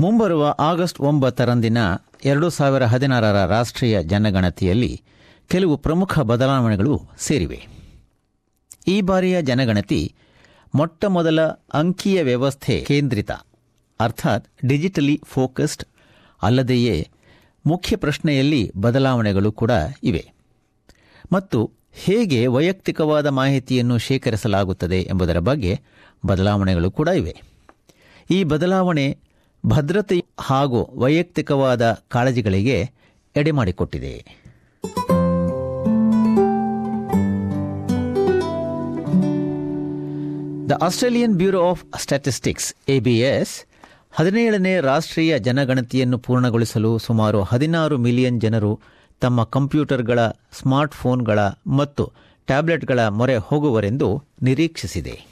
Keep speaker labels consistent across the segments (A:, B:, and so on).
A: ಮುಂಬರುವ ಆಗಸ್ಟ್ ಒಂಬತ್ತರಂದಿನ ಎರಡು ಸಾವಿರ ಹದಿನಾರರ ರಾಷ್ಟ್ರೀಯ ಜನಗಣತಿಯಲ್ಲಿ ಕೆಲವು ಪ್ರಮುಖ ಬದಲಾವಣೆಗಳು ಸೇರಿವೆ. ಈ ಬಾರಿಯ ಜನಗಣತಿ ಮೊಟ್ಟಮೊದಲ ಅಂಕೀಯ ವ್ಯವಸ್ಥೆ ಕೇಂದ್ರಿತ, ಅರ್ಥಾತ್ ಡಿಜಿಟಲಿ ಫೋಕಸ್ಡ್, ಅಲ್ಲದೆಯೇ ಮುಖ್ಯ ಪ್ರಶ್ನೆಯಲ್ಲಿ ಬದಲಾವಣೆಗಳು ಕೂಡ ಇವೆ. ಮತ್ತು ಹೇಗೆ ವೈಯಕ್ತಿಕವಾದ ಮಾಹಿತಿಯನ್ನು ಶೇಖರಿಸಲಾಗುತ್ತದೆ ಎಂಬುದರ ಬಗ್ಗೆ ಬದಲಾವಣೆಗಳು ಕೂಡ ಇವೆ. ಈ ಬದಲಾವಣೆ ಭದ್ರತೆ ಹಾಗೂ ವೈಯಕ್ತಿಕವಾದ ಕಾಳಜಿಗಳಿಗೆ ಎಡೆಮಾಡಿಕೊಟ್ಟಿದೆ the Australian Bureau of Statistics ABS ಹದಿನೇಳನೇ ರಾಷ್ಟ್ರೀಯ ಜನಗಣತಿಯನ್ನು ಪೂರ್ಣಗೊಳಿಸಲು ಸುಮಾರು ಹದಿನಾರು ಮಿಲಿಯನ್ ಜನರು ತಮ್ಮ ಕಂಪ್ಯೂಟರ್ಗಳ, ಸ್ಮಾರ್ಟ್ಫೋನ್ಗಳ ಮತ್ತು ಟ್ಯಾಬ್ಲೆಟ್ಗಳ ಮೊರೆ ಹೋಗುವರೆಂದು ನಿರೀಕ್ಷಿಸಿದೆ.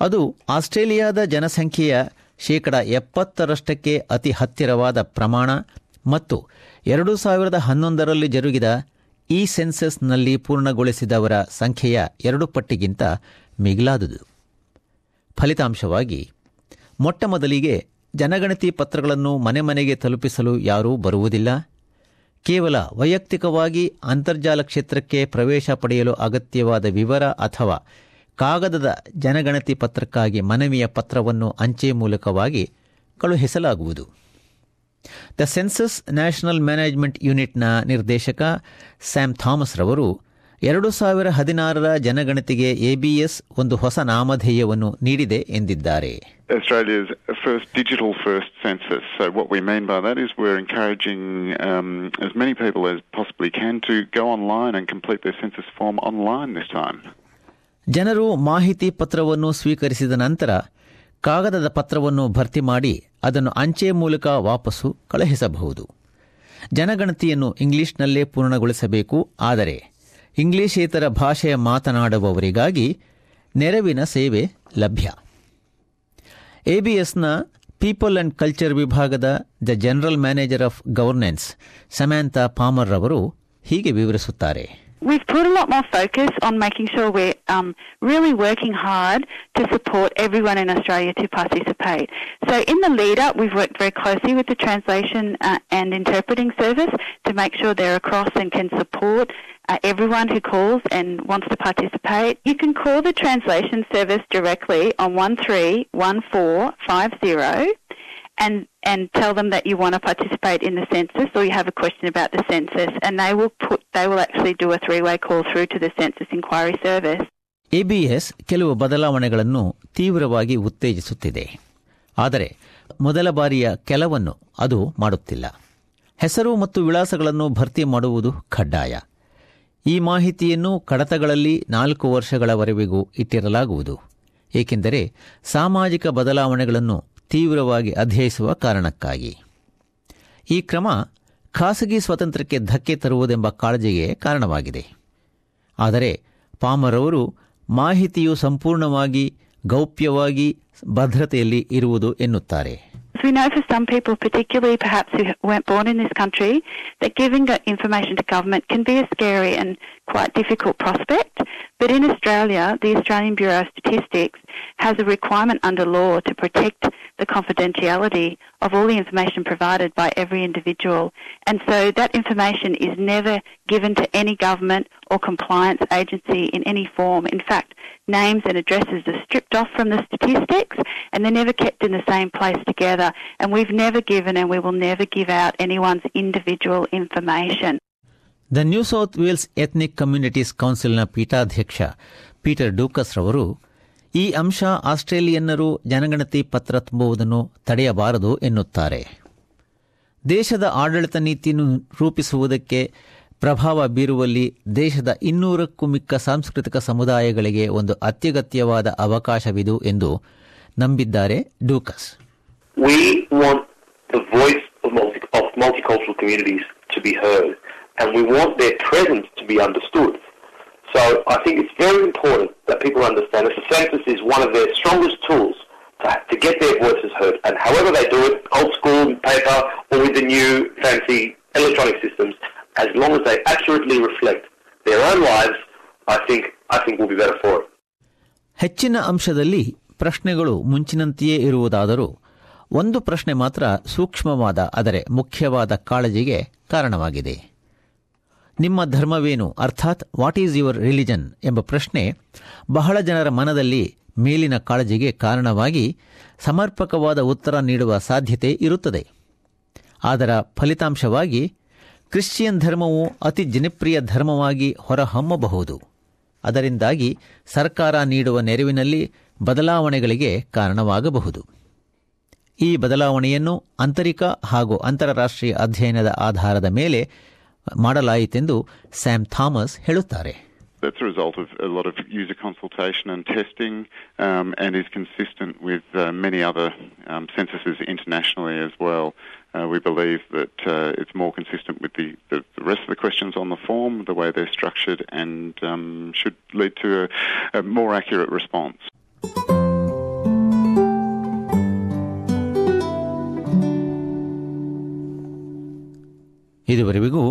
A: ಅದು ಆಸ್ಟ್ರೇಲಿಯಾದ ಜನಸಂಖ್ಯೆಯ ಶೇಕಡ ಎಪ್ಪತ್ತರಷ್ಟಕ್ಕೆ ಅತಿ ಹತ್ತಿರವಾದ ಪ್ರಮಾಣ ಮತ್ತು ಎರಡು ಸಾವಿರದ ಹನ್ನೊಂದರಲ್ಲಿ ಜರುಗಿದ ಇ ಸೆನ್ಸಸ್ನಲ್ಲಿ ಪೂರ್ಣಗೊಳಿಸಿದವರ ಸಂಖ್ಯೆಯ ಎರಡು ಪಟ್ಟಿಗಿಂತ ಮಿಗಿಲಾದುದು. ಫಲಿತಾಂಶವಾಗಿ, ಮೊಟ್ಟಮೊದಲಿಗೆ ಜನಗಣತಿ ಪತ್ರಗಳನ್ನು ಮನೆ ಮನೆಗೆ ತಲುಪಿಸಲು ಯಾರೂ ಬರುವುದಿಲ್ಲ. ಕೇವಲ ವೈಯಕ್ತಿಕವಾಗಿ ಅಂತರ್ಜಾಲ ಕ್ಷೇತ್ರಕ್ಕೆ ಪ್ರವೇಶ ಪಡೆಯಲು ಅಗತ್ಯವಾದ ವಿವರ ಅಥವಾ ಕಾಗದದ ಜನಗಣತಿ ಪತ್ರಕ್ಕಾಗಿ ಮನವಿಯ ಪತ್ರವನ್ನು ಅಂಚೆ ಮೂಲಕವಾಗಿ ಕಳುಹಿಸಲಾಗುವುದು ದ ಸೆನ್ಸಸ್ ನ್ಯಾಷನಲ್ ಮ್ಯಾನೇಜ್ಮೆಂಟ್ ಯೂನಿಟ್ನ ನಿರ್ದೇಶಕ ಸ್ಯಾಮ್ ಥಾಮಸ್ ರವರು ಎರಡು ಸಾವಿರ ಹದಿನಾರರ ಜನಗಣತಿಗೆ ಎಬಿಎಸ್ ಒಂದು ಹೊಸ ನಾಮಧೇಯವನ್ನು ನೀಡಿದೆ ಎಂದಿದ್ದಾರೆ
B: Australia's first digital first census. So what we mean by that is we're encouraging um, as many people as possibly can to go online and complete their census form online this time.
A: ಜನರು ಮಾಹಿತಿ ಪತ್ರವನ್ನು ಸ್ವೀಕರಿಸಿದ ನಂತರ ಕಾಗದದ ಪತ್ರವನ್ನು ಭರ್ತಿ ಮಾಡಿ ಅದನ್ನು ಅಂಚೆ ಮೂಲಕ ವಾಪಸ್ಸು ಕಳುಹಿಸಬಹುದು. ಜನಗಣತಿಯನ್ನು ಇಂಗ್ಲಿಷ್ನಲ್ಲೇ ಪೂರ್ಣಗೊಳಿಸಬೇಕು. ಆದರೆ ಇಂಗ್ಲಿಷೇತರ ಭಾಷೆಯ ಮಾತನಾಡುವವರಿಗಾಗಿ ನೆರವಿನ ಸೇವೆ ಲಭ್ಯ. ಎಬಿಎಸ್ನ ಪೀಪಲ್ ಅಂಡ್ ಕಲ್ಚರ್ ವಿಭಾಗದ the general manager of governance, Samantha Palmer ಅವರು ಹೀಗೆ ವಿವರಿಸುತ್ತಾರೆ.
C: We've put a lot more focus on making sure we're um, really working hard to support everyone in Australia to participate. So in the lead up, we've worked very closely with the translation uh, and interpreting service to make sure they're across and can support uh, everyone who calls and wants to participate. You can call the translation service directly on 131450 and and tell them that you want to participate in the census or you have a question about the census and they will put they will actually do a three-way call through to the census inquiry service.
A: ABS ಕೆಲವು ಬದಲಾವಣೆಗಳನ್ನು ತೀವ್ರವಾಗಿ ಉತ್ತೇಜಿಸುತ್ತಿದೆ ಆದರೆ ಮೊದಲ ಬಾರಿಯ ಕೆಲವನ್ನು ಅದು ಮಾಡುತ್ತಿಲ್ಲ ಹೆಸರು ಮತ್ತು ವಿಳಾಸಗಳನ್ನು ಭರ್ತಿ ಮಾಡುವುದು ಕಡ್ಡಾಯ ಈ ಮಾಹಿತಿಯನ್ನು ಕಡತಗಳಲ್ಲಿ ನಾಲ್ಕು ವರ್ಷಗಳವರೆಗೂ ಇಟ್ಟಿರಲಾಗುವುದು ಏಕೆಂದರೆ ಸಾಮಾಜಿಕ ಬದಲಾವಣೆಗಳನ್ನು ತೀವ್ರವಾಗಿ ಅಧ್ಯಯಿಸುವ ಕಾರಣಕ್ಕಾಗಿ. ಈ ಕ್ರಮ ಖಾಸಗಿ ಸ್ವಾತಂತ್ರ್ಯಕ್ಕೆ ಧಕ್ಕೆ ತರುವುದೆಂಬ ಕಾಳಜಿಗೆ ಕಾರಣವಾಗಿದೆ. ಆದರೆ ಪಾಮರ್ ಅವರು ಮಾಹಿತಿಯು ಸಂಪೂರ್ಣವಾಗಿ ಗೌಪ್ಯವಾಗಿ ಭದ್ರತೆಯಲ್ಲಿ ಇರುವುದು ಎನ್ನುತ್ತಾರೆ
C: As we know for some people, particularly perhaps who weren't born in this country, that giving go- information to government can be a scary and quite difficult prospect. But in Australia, the Australian Bureau of Statistics has a requirement under law to protect the confidentiality of all the information provided by every individual. And so that information is never given to any government or compliance agency in any form. In fact, names and addresses are stripped off from the statistics and they're never kept in the same place together. And we've never given and we will never give out anyone's individual information.
A: The New South Wales ethnic communities ಕೌನ್ಸಿಲ್ನ ಪೀಠಾಧ್ಯಕ್ಷ Peter Doukas ರವರು, ಈ ಅಂಶ ಆಸ್ಟ್ರೇಲಿಯನ್ನರು ಜನಗಣತಿ ಪತ್ರ ತುಂಬುವುದನ್ನು ತಡೆಯಬಾರದು ಎನ್ನುತ್ತಾರೆ ದೇಶದ ಆಡಳಿತ ನೀತಿಯನ್ನು ರೂಪಿಸುವುದಕ್ಕೆ ಪ್ರಭಾವ ಬೀರುವಲ್ಲಿ ದೇಶದ ಇನ್ನೂರಕ್ಕೂ ಮಿಕ್ಕ ಸಾಂಸ್ಕೃತಿಕ ಸಮುದಾಯಗಳಿಗೆ ಒಂದು ಅತ್ಯಗತ್ಯವಾದ ಅವಕಾಶವಿದು ಎಂದು ನಂಬಿದ್ದಾರೆ ಡೂಕಸ್
D: We want the voice of, multi- of multicultural communities to be heard, and we want their presence to be understood. So I think it's very important that people understand that the census is one of their strongest tools to, to get their voices heard, and however they do it, old school, paper, or with the new fancy electronic systems, as long as they accurately reflect their own lives, I think I think we'll be better for it.
A: ಹೆಚ್ಚಿನ ಅಂಶದಲ್ಲಿ ಪ್ರಶ್ನೆಗಳು ಮುಂಚಿನಂತೆಯೇ ಇರುವುದಾದರೂ ಒಂದು ಪ್ರಶ್ನೆ ಮಾತ್ರ ಸೂಕ್ಷ್ಮವಾದ, ಆದರೆ ಮುಖ್ಯವಾದ ಕಾಳಜಿಗೆ ಕಾರಣವಾಗಿದೆ. ನಿಮ್ಮ ಧರ್ಮವೇನು? ಅರ್ಥಾತ್ ವಾಟ್ ಈಸ್ ಯುವರ್ ರಿಲಿಜನ್ ಎಂಬ ಪ್ರಶ್ನೆ ಬಹಳ ಜನರ ಮನದಲ್ಲಿ ಮೇಲಿನ ಕಾಳಜಿಗೆ ಕಾರಣವಾಗಿ ಸಮರ್ಪಕವಾದ ಉತ್ತರ ನೀಡುವ ಸಾಧ್ಯತೆ ಇರುತ್ತದೆ. ಅದರ ಫಲಿತಾಂಶವಾಗಿ, ಕ್ರಿಶ್ಚಿಯನ್ ಧರ್ಮವು ಅತಿ ಜನಪ್ರಿಯ ಧರ್ಮವಾಗಿ ಹೊರಹೊಮ್ಮಬಹುದು. ಅದರಿಂದಾಗಿ ಸರ್ಕಾರ ನೀಡುವ ನೆರವಿನಲ್ಲಿ ಬದಲಾವಣೆಗಳಿಗೆ ಕಾರಣವಾಗಬಹುದು. ಈ ಬದಲಾವಣೆಯನ್ನು ಆಂತರಿಕ ಹಾಗೂ ಅಂತಾರಾಷ್ಟ್ರೀಯ ಅಧ್ಯಯನದ ಆಧಾರದ ಮೇಲೆ ಮಾಡಲಾಯಿತೆಂದು ಸ್ಯಾಮ್ ಥಾಮಸ್ ಹೇಳುತ್ತಾರೆ.
B: That's a result of a lot of user consultation and testing um, and is consistent with uh, many other um, censuses internationally as well. Uh, we believe that uh, it's more consistent with the, the, the rest of the questions on the form, the way they're structured, and um, should lead to a, a more accurate response.
A: ಇದುವರೆಗೂ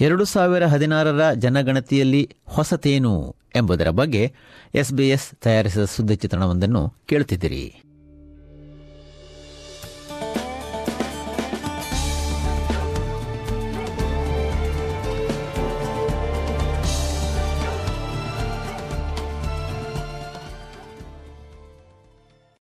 A: ಎರಡು ಸಾವಿರ ಹದಿನಾರರ ಜನಗಣತಿಯಲ್ಲಿ ಹೊಸತೇನು ಎಂಬುದರ ಬಗ್ಗೆ SBS ತಯಾರಿಸಿದ ಸುದ್ದಿ ಚಿತ್ರಣವೊಂದನ್ನು ಕೇಳುತ್ತಿದ್ದೀರಿ.